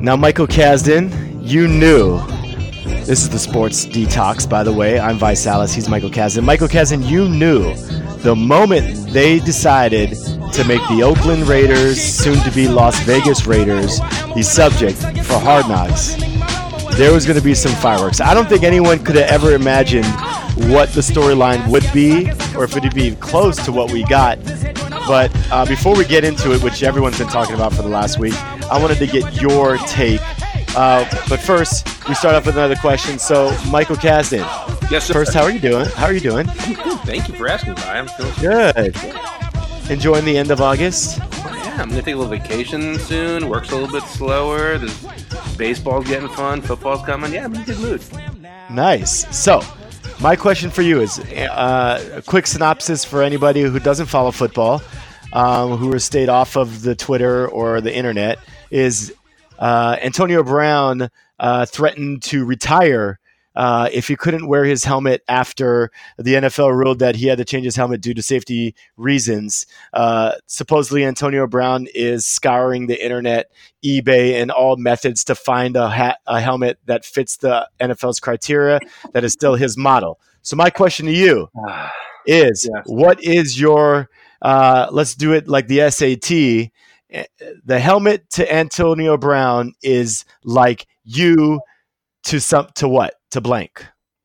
Now, Michael Kasdan, you knew. This is the Sports Detox, by the way. I'm Vice Alice. He's Michael Kasdan. Michael Kasdan, you knew the moment they decided to make the Oakland Raiders, soon to be Las Vegas Raiders, the subject for Hard Knocks, there was going to be some fireworks. I don't think anyone could have ever imagined what the storyline would be or if it would be close to what we got. But uh, before we get into it, which everyone's been talking about for the last week, I wanted to get your take. Uh, but first, we start off with another question. So, Michael Kasdan. Yes, sir. First, how are you doing? How are you doing? Thank you for asking, Brian. I'm feeling Good. Enjoying the end of August? yeah, I'm gonna take a little vacation soon. Work's a little bit slower. There's baseball's getting fun. Football's coming. Yeah, I'm in a good mood. Nice. So, my question for you is uh, a quick synopsis for anybody who doesn't follow football, um, who has stayed off of the Twitter or the internet, is uh, Antonio Brown uh, threatened to retire uh, if he couldn't wear his helmet after the NFL ruled that he had to change his helmet due to safety reasons. Uh, supposedly, Antonio Brown is scouring the internet, eBay, and all methods to find a, ha- a helmet that fits the NFL's criteria that is still his model. So, my question to you is Yes. what is your, uh, let's do it like the SAT. Eh, The helmet to Antonio Brown is like you to some to what to blank.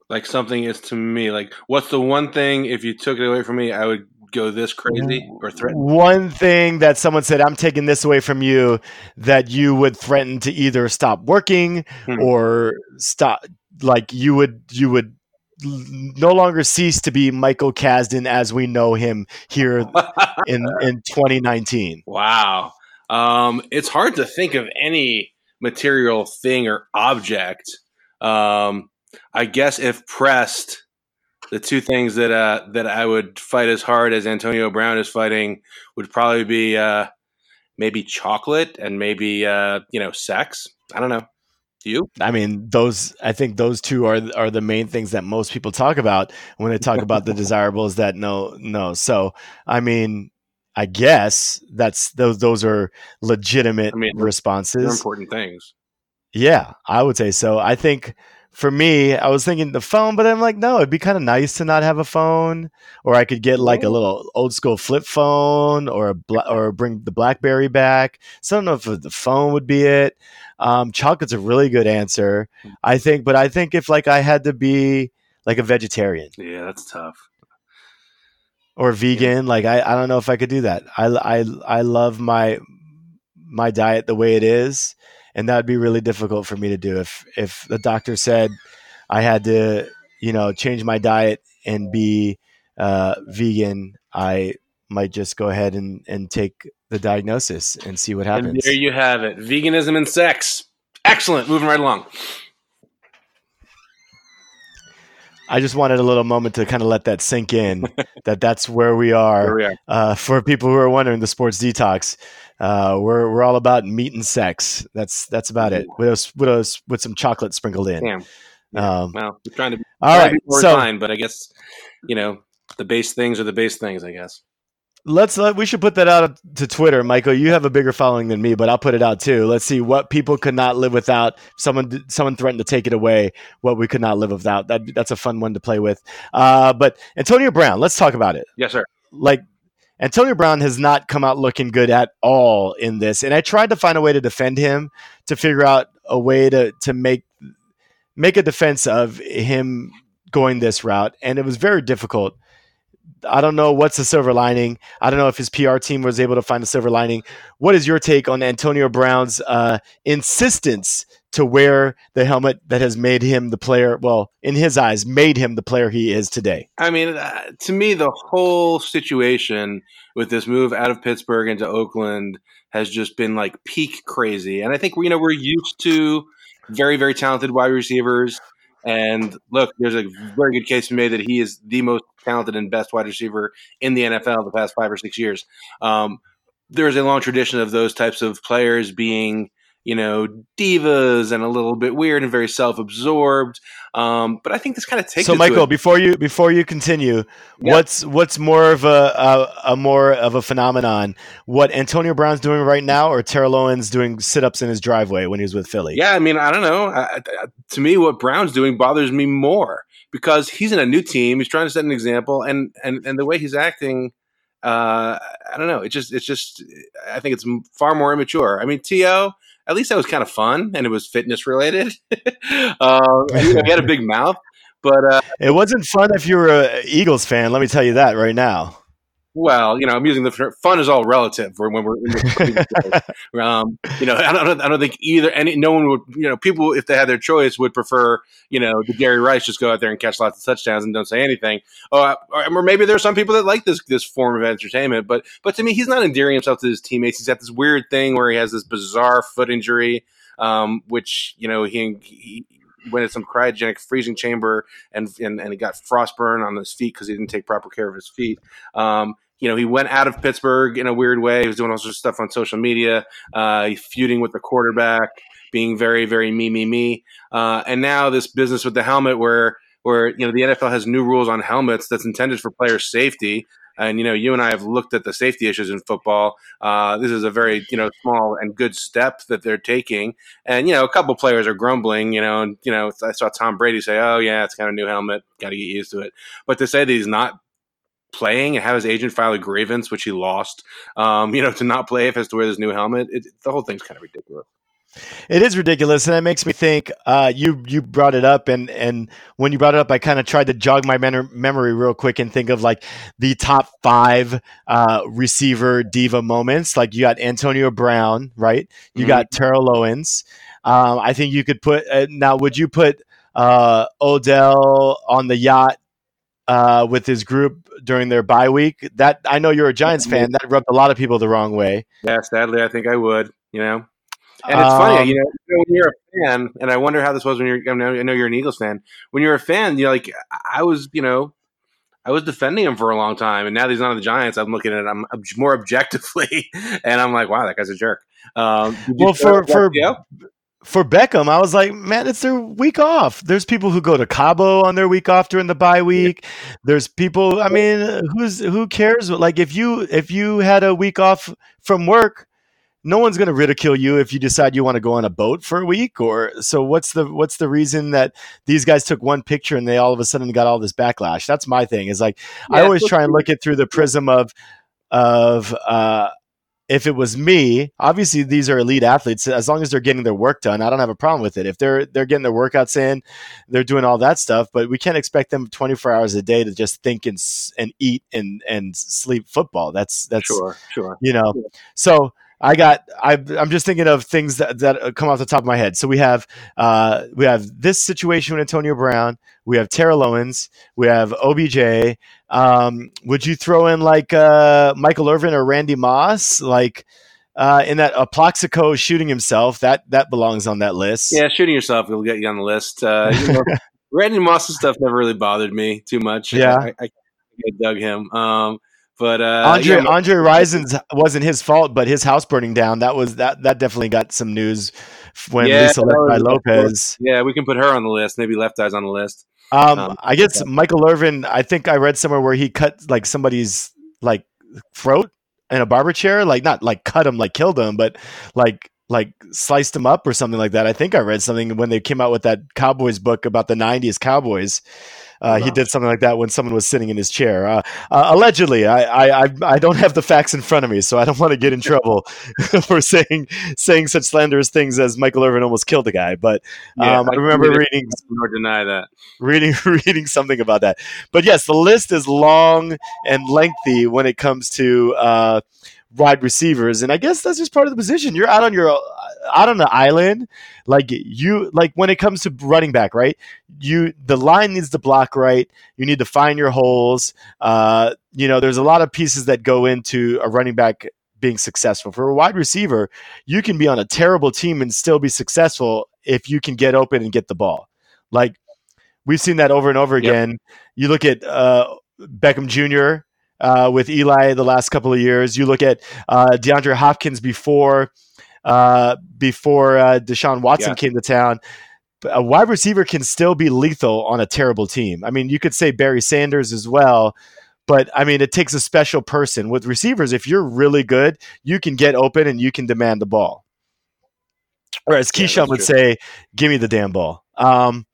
Like something is to me. Like, what's the one thing if you took it away from me, I would go this crazy or threaten? One thing that someone said, I'm taking this away from you, that you would threaten to either stop working Hmm. or stop, like you would, you would no longer cease to be Michael Kasdan as we know him here in in 2019. Wow. Um, it's hard to think of any material thing or object. Um, I guess if pressed, the two things that uh, that I would fight as hard as Antonio Brown is fighting would probably be uh, maybe chocolate and maybe uh, you know sex. I don't know. You? I mean, those. I think those two are are the main things that most people talk about when they talk about the desirables. That no, no. So, I mean, I guess that's those. Those are legitimate I mean, responses. important things. Yeah, I would say so. I think for me, I was thinking the phone, but I'm like, no, it'd be kind of nice to not have a phone, or I could get like a little old school flip phone, or a bla- or bring the BlackBerry back. So I don't know if the phone would be it. Um, chocolate's a really good answer, I think, but I think if like I had to be like a vegetarian Yeah, that's tough. or vegan, like I, I don't know if I could do that. I, I, I love my my diet the way it is, and that would be really difficult for me to do if if the doctor said I had to, you know, change my diet and be uh, vegan. I might just go ahead and and take the diagnosis and see what And happens. there you have it. Veganism and sex. Excellent. Moving right along. I just wanted a little moment to kind of let that sink in that that's where we are. Here we are. Uh, for people who are wondering, the sports detox, uh, we're we're all about meat and sex. That's that's about it. With us, with us, with some chocolate sprinkled in. Damn. Um, Well, we're trying to all trying right, to so refined, but I guess you know the base things are the base things. I guess. let's let, we should put that out to Twitter, Michael. You have a bigger following than me, but I'll put it out too. Let's see what people could not live without. Someone someone threatened to take it away. What we could not live without. That that's a fun one to play with. Uh, but Antonio Brown, let's talk about it. Yes, sir. like Antonio Brown has not come out looking good at all in this. And I tried to find a way to defend him to figure out a way to to make make a defense of him going this route. And it was very difficult. I don't know what's the silver lining. I don't know if his PR team was able to find a silver lining. What is your take on Antonio Brown's uh, insistence to wear the helmet that has made him the player? Well, in his eyes, made him the player he is today. I mean, uh, to me, the whole situation with this move out of Pittsburgh into Oakland has just been like peak crazy. And I think you know we're used to very very talented wide receivers. And look, there's a very good case made that he is the most talented and best wide receiver in the NFL the past five or six years. Um, there's a long tradition of those types of players being you know, divas and a little bit weird and very self-absorbed. Um, but I think this kind of takes. So, Michael, before you before you continue, yeah. what's what's more of a, a, a more of a phenomenon? What Antonio Brown's doing right now, or Terrell Owens doing sit-ups in his driveway when he was with Philly? Yeah, I mean, I don't know. I, I, to me, what Brown's doing bothers me more because he's in a new team. He's trying to set an example, and and and the way he's acting. Uh, I don't know. It just, it's just. I think it's far more immature. I mean, To at least that was kind of fun and it was fitness related. uh, he had a big mouth, but uh, it wasn't fun if you were an Eagles fan. Let me tell you that right now. Well, you know, I'm using the fun is all relative for when we're in the, um, you know, I don't, I don't think either any, no one would, you know, people, if they had their choice would prefer, you know, the Gary Rice just go out there and catch lots of touchdowns and don't say anything. Oh, or maybe there's some people that like this, this form of entertainment, but, but to me, he's not endearing himself to his teammates. He's got this weird thing where he has this bizarre foot injury, um, which, you know, he, he went in some cryogenic freezing chamber and, and, and he got frostburn on his feet because he didn't take proper care of his feet. Um, you know, he went out of Pittsburgh in a weird way. He was doing all sorts of stuff on social media, uh, feuding with the quarterback, being very, very me, me, me. Uh, and now this business with the helmet, where where you know the NFL has new rules on helmets that's intended for player safety. And you know, you and I have looked at the safety issues in football. Uh, this is a very you know small and good step that they're taking. And you know, a couple players are grumbling. You know, and you know, I saw Tom Brady say, "Oh yeah, it's kind of a new helmet. Got to get used to it." But to say that he's not playing and have his agent file a grievance, which he lost. Um, you know, to not play if he has to wear this new helmet, it, the whole thing's kind of ridiculous. It is ridiculous, and it makes me think. Uh, you you brought it up, and and when you brought it up, I kind of tried to jog my men- memory real quick and think of like the top five uh, receiver diva moments. Like you got Antonio Brown, right? You mm-hmm. got Terrell Owens. Um, I think you could put uh, now. Would you put uh, Odell on the yacht uh, with his group during their bye week. That I know you're a Giants fan. That rubbed a lot of people the wrong way. Yeah, sadly, I think I would. You know, and it's um, funny, you know, when you're a fan, and I wonder how this was when you're. I know you're an Eagles fan. When you're a fan, you know, like I was, you know, I was defending him for a long time, and now that he's not on the Giants. I'm looking at it I'm more objectively, and I'm like, wow, that guy's a jerk. Um, well, for for for Beckham, I was like, man, it's their week off. There's people who go to Cabo on their week off during the bye week. There's people. I mean, who's who cares? Like, if you if you had a week off from work, no one's going to ridicule you if you decide you want to go on a boat for a week. Or so, what's the what's the reason that these guys took one picture and they all of a sudden got all this backlash? That's my thing. Is like yeah, I always try and look it through the prism of of uh, if it was me, obviously these are elite athletes. As long as they're getting their work done, I don't have a problem with it. If they're they're getting their workouts in, they're doing all that stuff. But we can't expect them 24 hours a day to just think and and eat and and sleep football. That's that's sure, sure. You know, so I got. I, am just thinking of things that, that come off the top of my head. So we have uh, we have this situation with Antonio Brown. We have Terrell Owens. We have OBJ. Um, would you throw in like uh, Michael Irvin or Randy Moss? Like uh, in that uh, Plaxico shooting himself. That that belongs on that list. Yeah, shooting yourself will get you on the list. Uh, you know, Randy Moss's stuff never really bothered me too much. Yeah, I, I, I dug him. Um, but uh, Andre yeah, Andre Rison's wasn't his fault, but his house burning down that was that that definitely got some news when yeah, Lisa left by Lopez. Yeah, we can put her on the list. Maybe Left Eyes on the list. Um, um I guess yeah. Michael Irvin. I think I read somewhere where he cut like somebody's like throat in a barber chair, like not like cut him, like killed him, but like like sliced him up or something like that. I think I read something when they came out with that Cowboys book about the '90s Cowboys. Uh, he did something like that when someone was sitting in his chair. Uh, uh, allegedly, I, I I don't have the facts in front of me, so I don't want to get in trouble for saying saying such slanderous things as Michael Irvin almost killed a guy. But yeah, um, I remember reading or deny that reading reading something about that. But yes, the list is long and lengthy when it comes to uh, wide receivers, and I guess that's just part of the position. You're out on your out on the island, like you like when it comes to running back, right? You the line needs to block right. You need to find your holes. Uh, you know, there's a lot of pieces that go into a running back being successful. For a wide receiver, you can be on a terrible team and still be successful if you can get open and get the ball. Like we've seen that over and over again. Yep. You look at uh, Beckham Jr. Uh, with Eli the last couple of years. You look at uh, DeAndre Hopkins before uh, before uh, Deshaun Watson Yeah. came to town. A wide receiver can still be lethal on a terrible team. I mean, you could say Barry Sanders as well, but I mean, it takes a special person. With receivers, if you're really good, you can get open and you can demand the ball. Or as Yeah, Keyshawn that's would true. say, give me the damn ball. Um,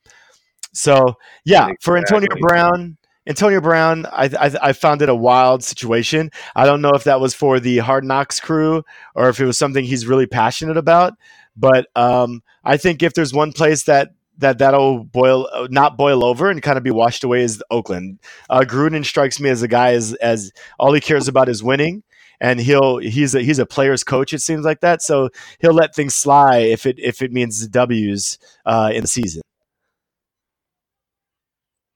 so, yeah, for Antonio Brown, Antonio Brown, I, I, I found it a wild situation. I don't know if that was for the Hard Knocks crew or if it was something he's really passionate about. But um, I think if there's one place that that that'll boil not boil over and kind of be washed away is Oakland. Uh, Gruden strikes me as a guy as as all he cares about is winning, and he'll he's a he's a player's coach. It seems like that, so he'll let things slide if it if it means the W's uh, in the season.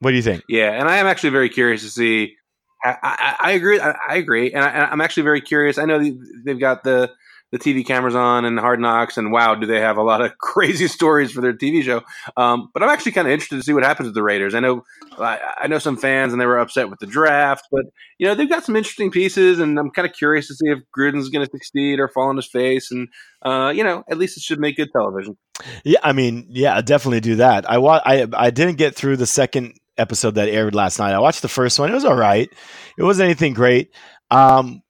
What do you think? Yeah, and I am actually very curious to see. I, I, I agree. I, I agree, and I, I'm actually very curious. I know they- they've got the the TV cameras on and Hard Knocks, and wow, do they have a lot of crazy stories for their TV show? Um, but I'm actually kind of interested to see what happens with the Raiders. I know, I, I know some fans, and they were upset with the draft, but you know they've got some interesting pieces, and I'm kind of curious to see if Gruden's going to succeed or fall on his face, and uh, you know, at least it should make good television. Yeah, I mean, yeah, definitely do that. I wa- I I didn't get through the second episode that aired last night. I watched the first one. It was all right. It wasn't anything great. Um,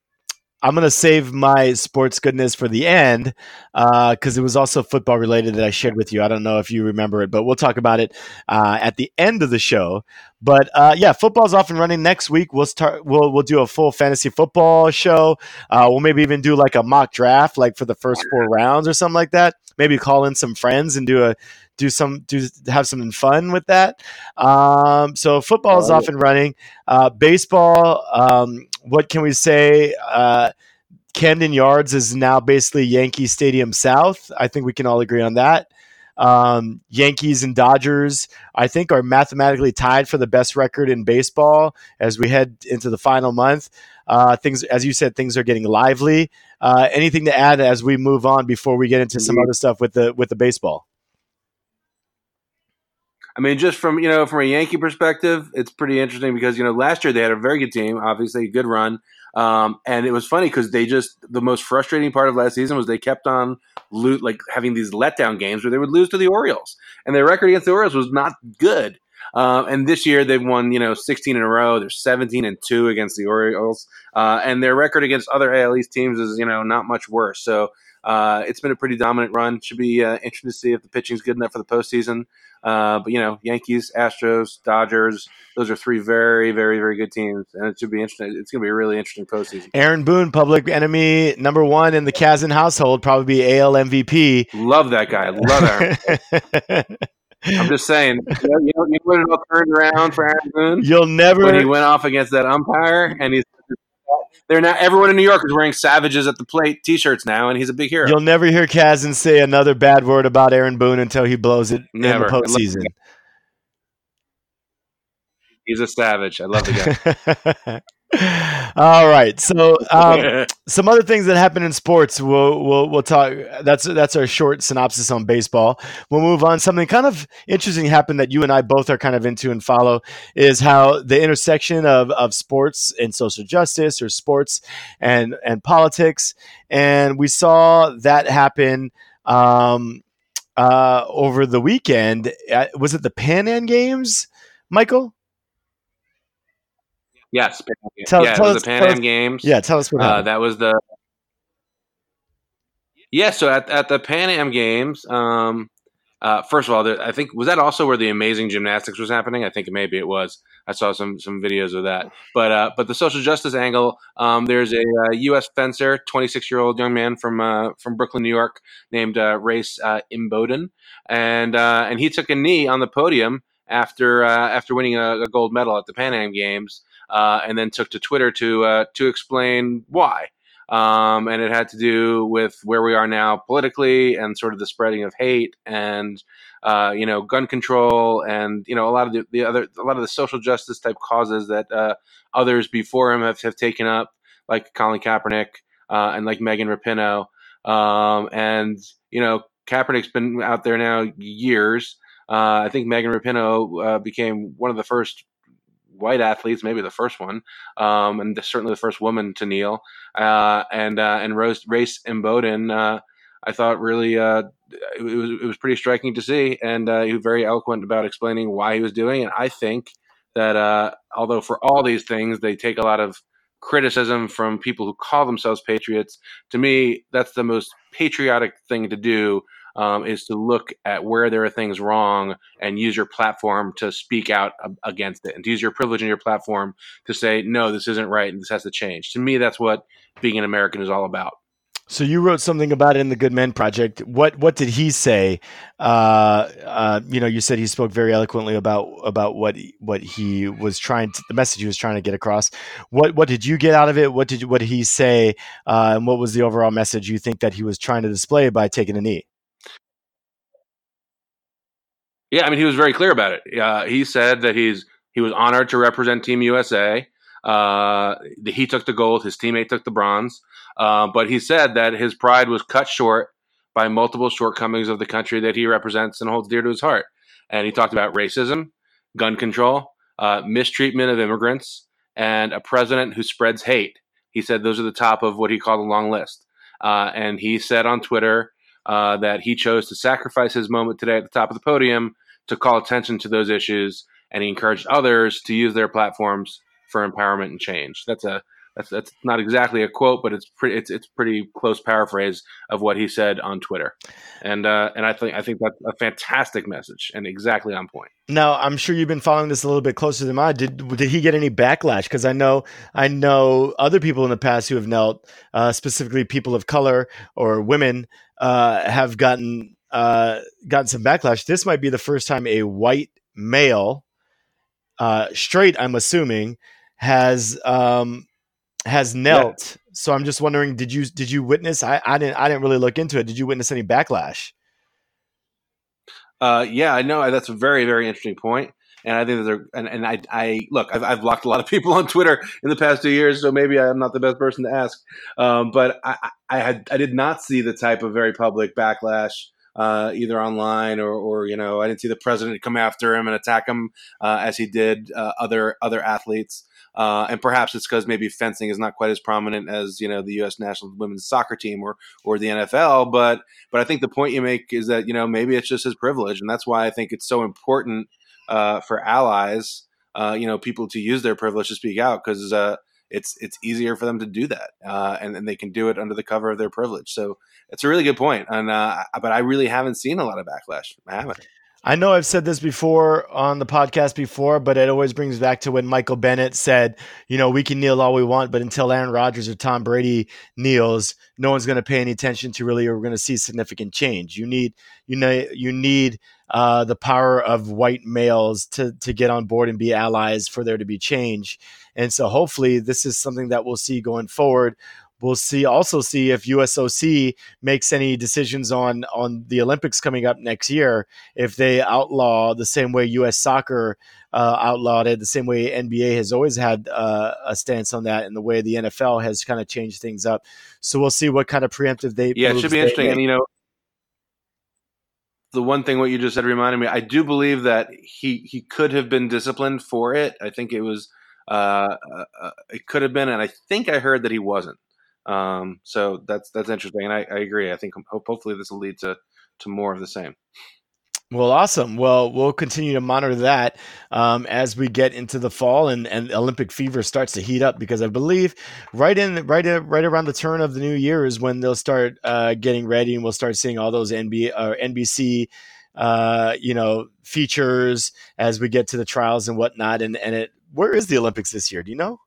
I'm gonna save my sports goodness for the end because it was also football related that I shared with you. I don't know if you remember it, but we'll talk about it uh, at the end of the show. But uh, yeah, football's off and running next week. We'll start. We'll we'll do a full fantasy football show. Uh, we'll maybe even do like a mock draft, like for the first four rounds or something like that. Maybe call in some friends and do a do some do have some fun with that. Um, so football is off and running. Uh, baseball. Um, what can we say? Uh, Camden Yards is now basically Yankee Stadium South. I think we can all agree on that. Um, Yankees and Dodgers, I think, are mathematically tied for the best record in baseball as we head into the final month. Uh, things, as you said, things are getting lively. Uh, anything to add as we move on before we get into some other stuff with the with the baseball? I mean, just from you know from a Yankee perspective, it's pretty interesting because you know last year they had a very good team, obviously a good run, um, and it was funny because they just the most frustrating part of last season was they kept on lo- like having these letdown games where they would lose to the Orioles, and their record against the Orioles was not good. Um, and this year they've won you know 16 in a row. They're 17 and two against the Orioles, uh, and their record against other AL East teams is you know not much worse. So. Uh, it's been a pretty dominant run. Should be uh, interesting to see if the pitching's good enough for the postseason. Uh, but you know, Yankees, Astros, Dodgers, those are three very, very, very good teams, and it should be interesting. It's going to be a really interesting postseason. Aaron Boone, public enemy number one in the Kazan household, probably be AL MVP. Love that guy. Love Aaron. I'm just saying. You know, you know, you know what it all turned around for Aaron Boone You'll never when he went off against that umpire, and he's they're now everyone in New York is wearing "Savages at the Plate" T-shirts now, and he's a big hero. You'll never hear Kazan say another bad word about Aaron Boone until he blows it Never. in the postseason. He's a savage. I love the guy. All right, so um, some other things that happen in sports. We'll, we'll we'll talk. That's that's our short synopsis on baseball. We'll move on. Something kind of interesting happened that you and I both are kind of into and follow is how the intersection of, of sports and social justice, or sports and and politics, and we saw that happen. Um, uh, over the weekend, was it the Pan Am Games, Michael? Yes, Tell- yeah, tell us- the Pan Am us- Games. Yeah, tell us what Uh, that was the yeah. So at, at the Pan Am Games, um, uh, first of all, there, I think was that also where the amazing gymnastics was happening. I think maybe it was. I saw some some videos of that. But uh, but the social justice angle. Um, there's a uh, U.S. fencer, 26 year old young man from uh, from Brooklyn, New York, named uh, Race uh, Imboden, and uh, and he took a knee on the podium after uh, after winning a, a gold medal at the Pan Am Games, uh, and then took to Twitter to uh, to explain why. Um, and it had to do with where we are now politically and sort of the spreading of hate and uh, you know gun control and you know a lot of the, the other a lot of the social justice type causes that uh, others before him have, have taken up like Colin Kaepernick uh, and like Megan Rapinoe um, and you know Kaepernick's been out there now years uh, I think Megan Rapinoe uh, became one of the first white athletes, maybe the first one, um, and certainly the first woman to kneel. Uh, and uh, and Rose, Race Imboden, uh, I thought really uh, it, was it was pretty striking to see, and uh, he was very eloquent about explaining why he was doing it. I think that uh, although for all these things they take a lot of criticism from people who call themselves patriots, to me that's the most patriotic thing to do um, is to look at where there are things wrong and use your platform to speak out against it and to use your privilege in your platform to say, no, this isn't right and this has to change. To me, that's what being an American is all about. So you wrote something about it in the Good Men Project. What what did he say? Uh, uh, you know, you said he spoke very eloquently about about what what he was trying to, the message he was trying to get across. What what did you get out of it? What did what did he say? Uh, and what was the overall message you think that he was trying to display by taking a knee? Yeah, I mean, he was very clear about it. Uh, he said that he's he was honored to represent Team USA. Uh, he took the gold, his teammate took the bronze, uh, but he said that his pride was cut short by multiple shortcomings of the country that he represents and holds dear to his heart. And he talked about racism, gun control, uh, mistreatment of immigrants, and a president who spreads hate. He said those are the top of what he called a long list. Uh, and he said on Twitter uh, that he chose to sacrifice his moment today at the top of the podium to call attention to those issues, and he encouraged others to use their platforms for empowerment and change. That's a that's that's not exactly a quote, but it's pretty it's it's pretty close paraphrase of what he said on Twitter, and uh, and I think I think that's a fantastic message and exactly on point. Now I'm sure you've been following this a little bit closer than I Did did he get any backlash? Because I know I know other people in the past who have knelt, uh, specifically people of color or women, uh, have gotten uh, gotten some backlash. This might be the first time a white male, uh, straight, I'm assuming, has um, has knelt. Yeah. So I'm just wondering, did you did you witness? I, I didn't I didn't really look into it. Did you witness any backlash? Uh, yeah, I know that's a very very interesting point, and I think that and, and I I look I've, I've blocked a lot of people on Twitter in the past two years, so maybe I'm not the best person to ask. Um, but I I had I did not see the type of very public backlash uh, either online or, or you know I didn't see the president come after him and attack him uh, as he did uh, other other athletes. Uh, and perhaps it's because maybe fencing is not quite as prominent as you know the U.S. national women's soccer team or or the NFL. But but I think the point you make is that you know maybe it's just his privilege, and that's why I think it's so important uh, for allies, uh, you know, people to use their privilege to speak out because uh, it's it's easier for them to do that, uh, and, and they can do it under the cover of their privilege. So it's a really good point, and uh, but I really haven't seen a lot of backlash. I haven't. I know I've said this before on the podcast before, but it always brings back to when Michael Bennett said, you know, we can kneel all we want, but until Aaron Rodgers or Tom Brady kneels, no one's going to pay any attention to really, or we're going to see significant change. You need, you know, you need uh, the power of white males to to get on board and be allies for there to be change. And so, hopefully, this is something that we'll see going forward we'll see also see if USOC makes any decisions on on the Olympics coming up next year. If they outlaw the same way U.S. Soccer uh, outlawed it, the same way NBA has always had uh, a stance on that, and the way the NFL has kind of changed things up. So we'll see what kind of preemptive they. Yeah, it should be interesting, and you know. The one thing what you just said reminded me. I do believe that he he could have been disciplined for it. I think it was uh, uh, uh it could have been, and I think I heard that he wasn't. Um, so that's that's interesting, and I, I agree. I think hopefully this will lead to to more of the same. Well, awesome. Well, we'll continue to monitor that um, as we get into the fall and, and Olympic fever starts to heat up because I believe right in right in, right around the turn of the new year is when they'll start uh, getting ready and we'll start seeing all those NBA uh, NBC uh, you know features as we get to the trials and whatnot. And and it where is the Olympics this year? Do you know?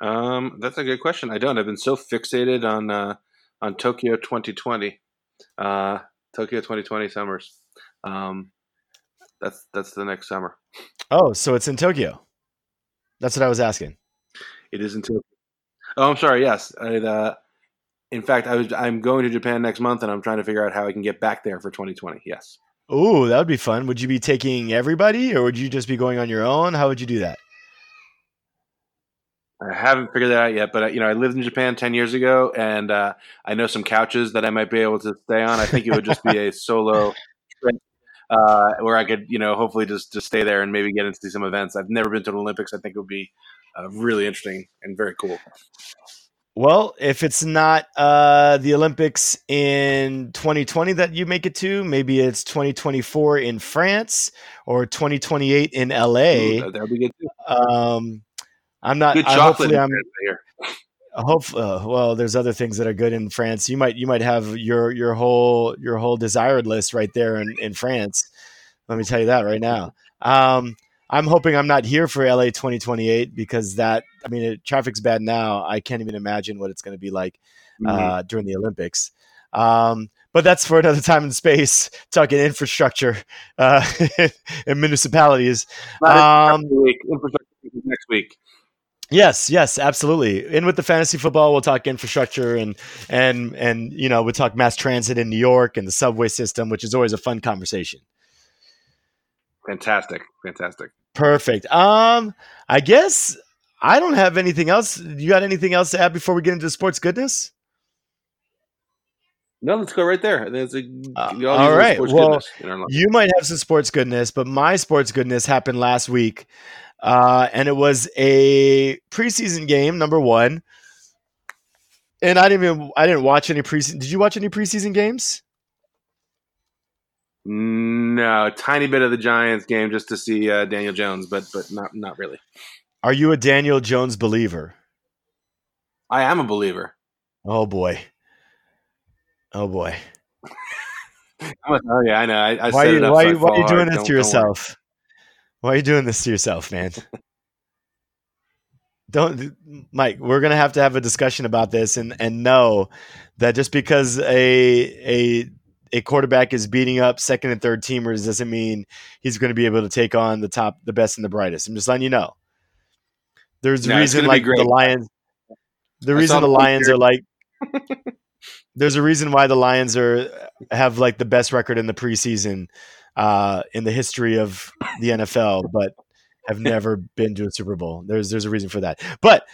Um, that's a good question. I don't. I've been so fixated on uh, on Tokyo 2020, uh, Tokyo 2020 summers. Um, that's that's the next summer. Oh, so it's in Tokyo. That's what I was asking. It is in Tokyo. Oh, I'm sorry. Yes, I, uh, in fact, I was. I'm going to Japan next month, and I'm trying to figure out how I can get back there for 2020. Yes. Oh, that would be fun. Would you be taking everybody, or would you just be going on your own? How would you do that? I haven't figured that out yet, but uh, you know, I lived in Japan ten years ago, and uh, I know some couches that I might be able to stay on. I think it would just be a solo trip uh, where I could, you know, hopefully just just stay there and maybe get into some events. I've never been to the Olympics. I think it would be uh, really interesting and very cool. Well, if it's not uh, the Olympics in 2020 that you make it to, maybe it's 2024 in France or 2028 in LA. Ooh, that'll be good too. Um, I'm not. Good I, chocolate. hopefully, I'm. there. Hope. Uh, well, there's other things that are good in France. You might. You might have your your whole your whole desired list right there in, in France. Let me tell you that right now. Um, I'm hoping I'm not here for LA 2028 because that. I mean, it, traffic's bad now. I can't even imagine what it's going to be like Mhm. uh, during the Olympics. Um, but that's for another time and space. Talking infrastructure uh, and municipalities. Um, week. Infrastructure next week. Yes, yes, absolutely. In with the fantasy football, we'll talk infrastructure and and and you know we'll talk mass transit in New York and the subway system, which is always a fun conversation. Fantastic. Fantastic. Perfect. Um, I guess I don't have anything else. You got anything else to add before we get into sports goodness? No, let's go right there. There's a, Uh, all right, sports well, goodness in our life. You might have some sports goodness, but my sports goodness happened last week, uh, and it was a preseason game, number one. And I didn't even I didn't watch any preseason. Did you watch any preseason games? No, a tiny bit of the Giants game just to see uh, Daniel Jones, but but not not really. Are you a Daniel Jones believer? I am a believer. Oh boy. Oh boy. Oh yeah, I know. I, I Why you, why, so you, why are you doing this Don't- to yourself? Why are you doing this to yourself, man? Don't Mike, we're gonna have to have a discussion about this and, and know that just because a a a quarterback is beating up second and third teamers doesn't mean he's going to be able to take on the top, the best and the brightest. I'm just letting you know. There's a No, reason like the Lions. The I reason the Lions are like. there's a reason why the Lions are have like the best record in the preseason uh, in the history of the NFL, but have never been to a Super Bowl. There's there's a reason for that. But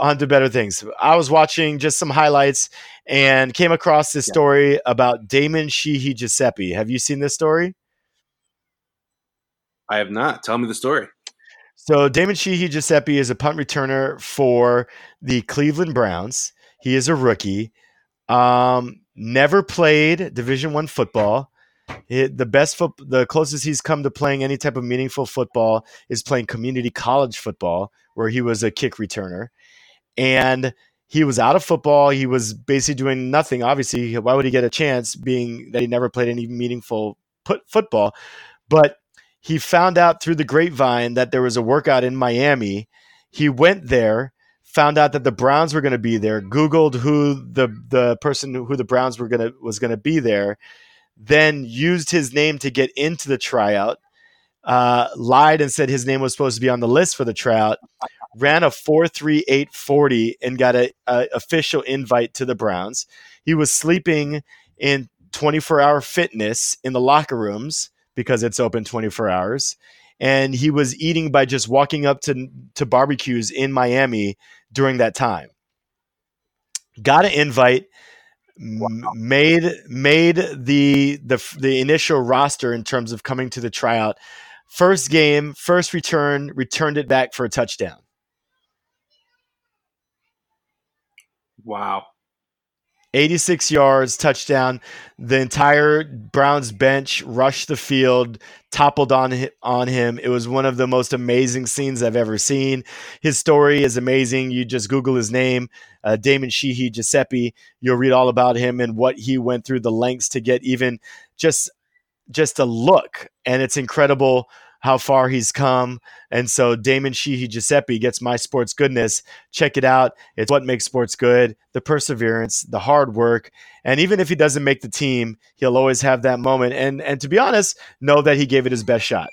on to better things. I was watching just some highlights and came across this Yeah. story about Damon Sheehy Giuseppe. Have you seen this story? I have not. Tell me the story. So Damon Sheehy Giuseppe is a punt returner for the Cleveland Browns. He is a rookie. Um, never played Division One football. It- the best the closest he's come to playing any type of meaningful football is playing community college football, where he was a kick returner, and he was out of football. He was basically doing nothing. Obviously, why would he get a chance, being that he never played any meaningful put, football? But he found out through the grapevine that there was a workout in Miami. He went there, found out that the Browns were going to be there, Googled who the the person who the Browns were going to was going to be there, then used his name to get into the tryout. Uh, lied and said his name was supposed to be on the list for the tryout. Ran a four three eight forty and got a, a official invite to the Browns. He was sleeping in twenty four hour fitness in the locker rooms because it's open 24 hours. And he was eating by just walking up to, to barbecues in Miami during that time. Got an invite, m- made made the, the the initial roster in terms of coming to the tryout. First game, first return, returned it back for a touchdown. Wow. 86 yards, touchdown. The entire Browns bench rushed the field, toppled on on him. It was one of the most amazing scenes I've ever seen. His story is amazing. You just Google his name, uh, Damon Sheehy Giuseppe. You'll read all about him and what he went through, the lengths to get even just just a look, and it's incredible how far he's come. And so Damon Sheehy Giuseppe gets my sports goodness. Check it out. It's what makes sports good the perseverance, the hard work. And even if he doesn't make the team, he'll always have that moment. And, and to be honest, know that he gave it his best shot.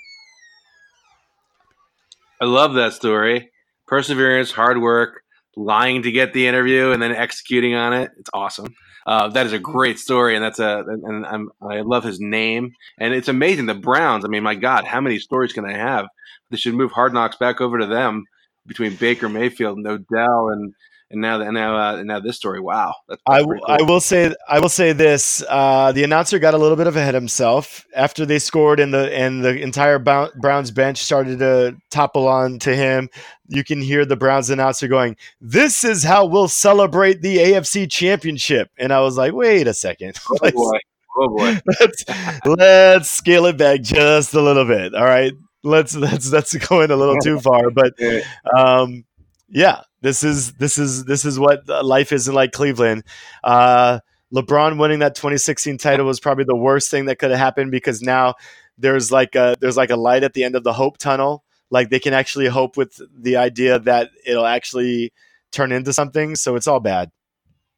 I love that story. Perseverance, hard work, lying to get the interview, and then executing on it. It's awesome. Uh, that is a great story, and that's a and I'm, I love his name, and it's amazing. The Browns. I mean, my God, how many stories can I have? They should move Hard Knocks back over to them. Between Baker Mayfield and Odell and and now and now uh, and now this story. Wow, that's, that's I, cool. I will say I will say this: uh, the announcer got a little bit of ahead of himself after they scored, and the and the entire Browns bench started to topple on to him. You can hear the Browns announcer going, "This is how we'll celebrate the AFC Championship," and I was like, "Wait a second, oh boy, oh boy, let's let's scale it back just a little bit. All right, let's that's that's going a little too far, but um, yeah, this is this is this is what life is in like Cleveland. Uh, LeBron winning that 2016 title was probably the worst thing that could have happened because now there's like a there's like a light at the end of the hope tunnel. Like they can actually hope with the idea that it'll actually turn into something. So it's all bad.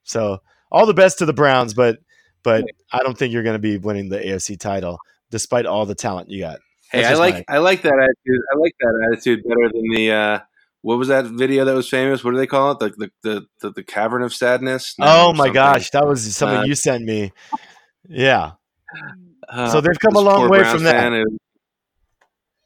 So all the best to the Browns, but but I don't think you're going to be winning the AFC title despite all the talent you got. Hey, I like my... I like that attitude. I like that attitude better than the uh, what was that video that was famous? What do they call it? The the the, the, the cavern of sadness. No, oh my gosh, that was something uh, you sent me. Yeah. Uh, so they've come a long way Browns from that.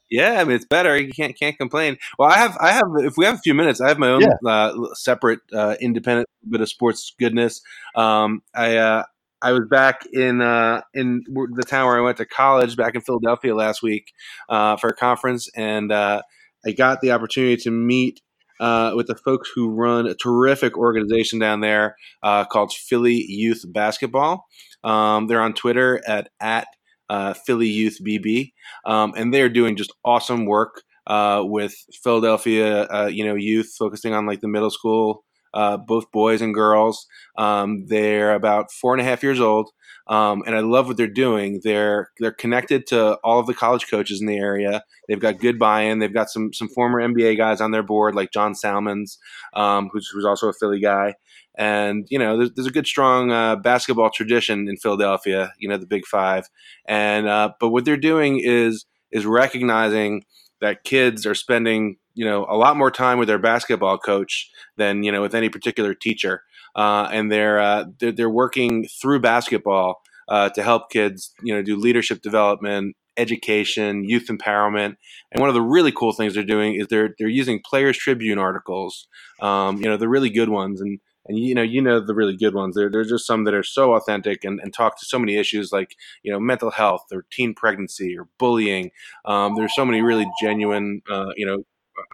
yeah, I mean it's better. You can't can't complain. Well, I have I have if we have a few minutes, I have my own yeah. uh, separate uh, independent bit of sports goodness. Um, I uh, I was back in uh, in the town where I went to college, back in Philadelphia last week uh, for a conference, and uh, I got the opportunity to meet uh, with the folks who run a terrific organization down there uh, called Philly Youth Basketball. Um, they're on Twitter at at uh, Philly Youth BB, um, and they're doing just awesome work with Philadelphia, you know, youth focusing on like the middle school uh, both boys and girls. Um, they're about four and a half years old, um, and I love what they're doing. They're they're connected to all of the college coaches in the area. They've got good buy-in. They've got some some former NBA guys on their board, like John Salmons, um, who's, who's also a Philly guy. And you know, there's, there's a good strong uh, basketball tradition in Philadelphia. You know, the Big Five. And uh, but what they're doing is is recognizing that kids are spending you know a lot more time with their basketball coach than you know with any particular teacher, uh, and they're, uh, they're, they're working through basketball uh, to help kids you know do leadership development, education, youth empowerment, and one of the really cool things they're doing is they're they're using Players Tribune articles, um, you know the really good ones. And and you know you know the really good ones. There there's just some that are so authentic and, and talk to so many issues like you know mental health or teen pregnancy or bullying. Um, there's so many really genuine uh, you know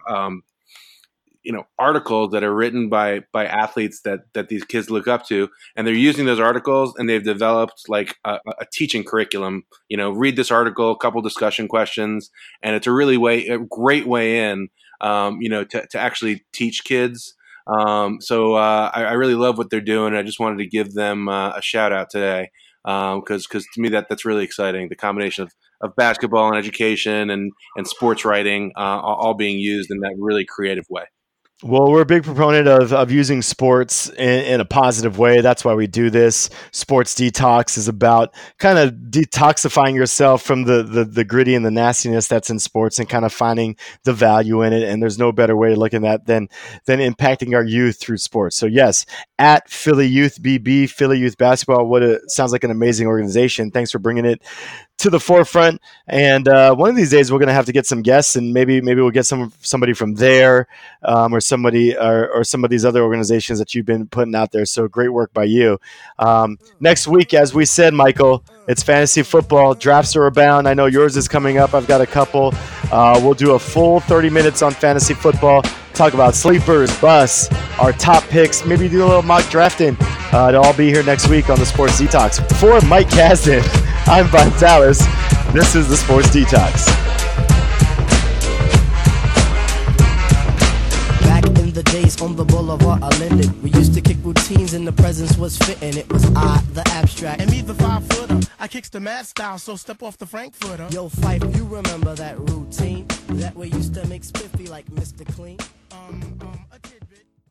um, you know articles that are written by by athletes that that these kids look up to and they're using those articles and they've developed like a, a teaching curriculum you know read this article a couple discussion questions and it's a really way a great way in um, you know to, to actually teach kids um, so uh, I, I, really love what they're doing. I just wanted to give them uh, a shout out today because um, because to me that that's really exciting. The combination of, of basketball and education and and sports writing uh, all being used in that really creative way. Well, we're a big proponent of, of using sports in, in, a positive way. That's why we do this. Sports detox is about kind of detoxifying yourself from the, the, the gritty and the nastiness that's in sports and kind of finding the value in it. And there's no better way to look at that than than impacting our youth through sports. So yes, at Philly Youth BB, Philly Youth Basketball, what it sounds like an amazing organization. Thanks for bringing it to the forefront. And uh, one of these days, we're going to have to get some guests, and maybe maybe we'll get some somebody from there, um, or somebody or, or, some of these other organizations that you've been putting out there. So great work by you. Um, next week, as we said, Michael, it's fantasy football. Drafts are abound. I know yours is coming up. I've got a couple. Uh, we'll do a full 30 minutes on fantasy football. Talk about sleepers, bus, our top picks. Maybe do a little mock drafting. Uh, to all be here next week on the Sports Detox. For Mike Kasdan. I'm Vitalis. This is the Sports Detox. Back in the days on the boulevard, I landed. We used to kick routines and the presence was fitting. It was I, the abstract. And me, the five footer. I kicks the mad style, so step off the Frankfurter. Yo, Fife, you remember that routine? That way used to make spiffy like Mr. Clean. Um,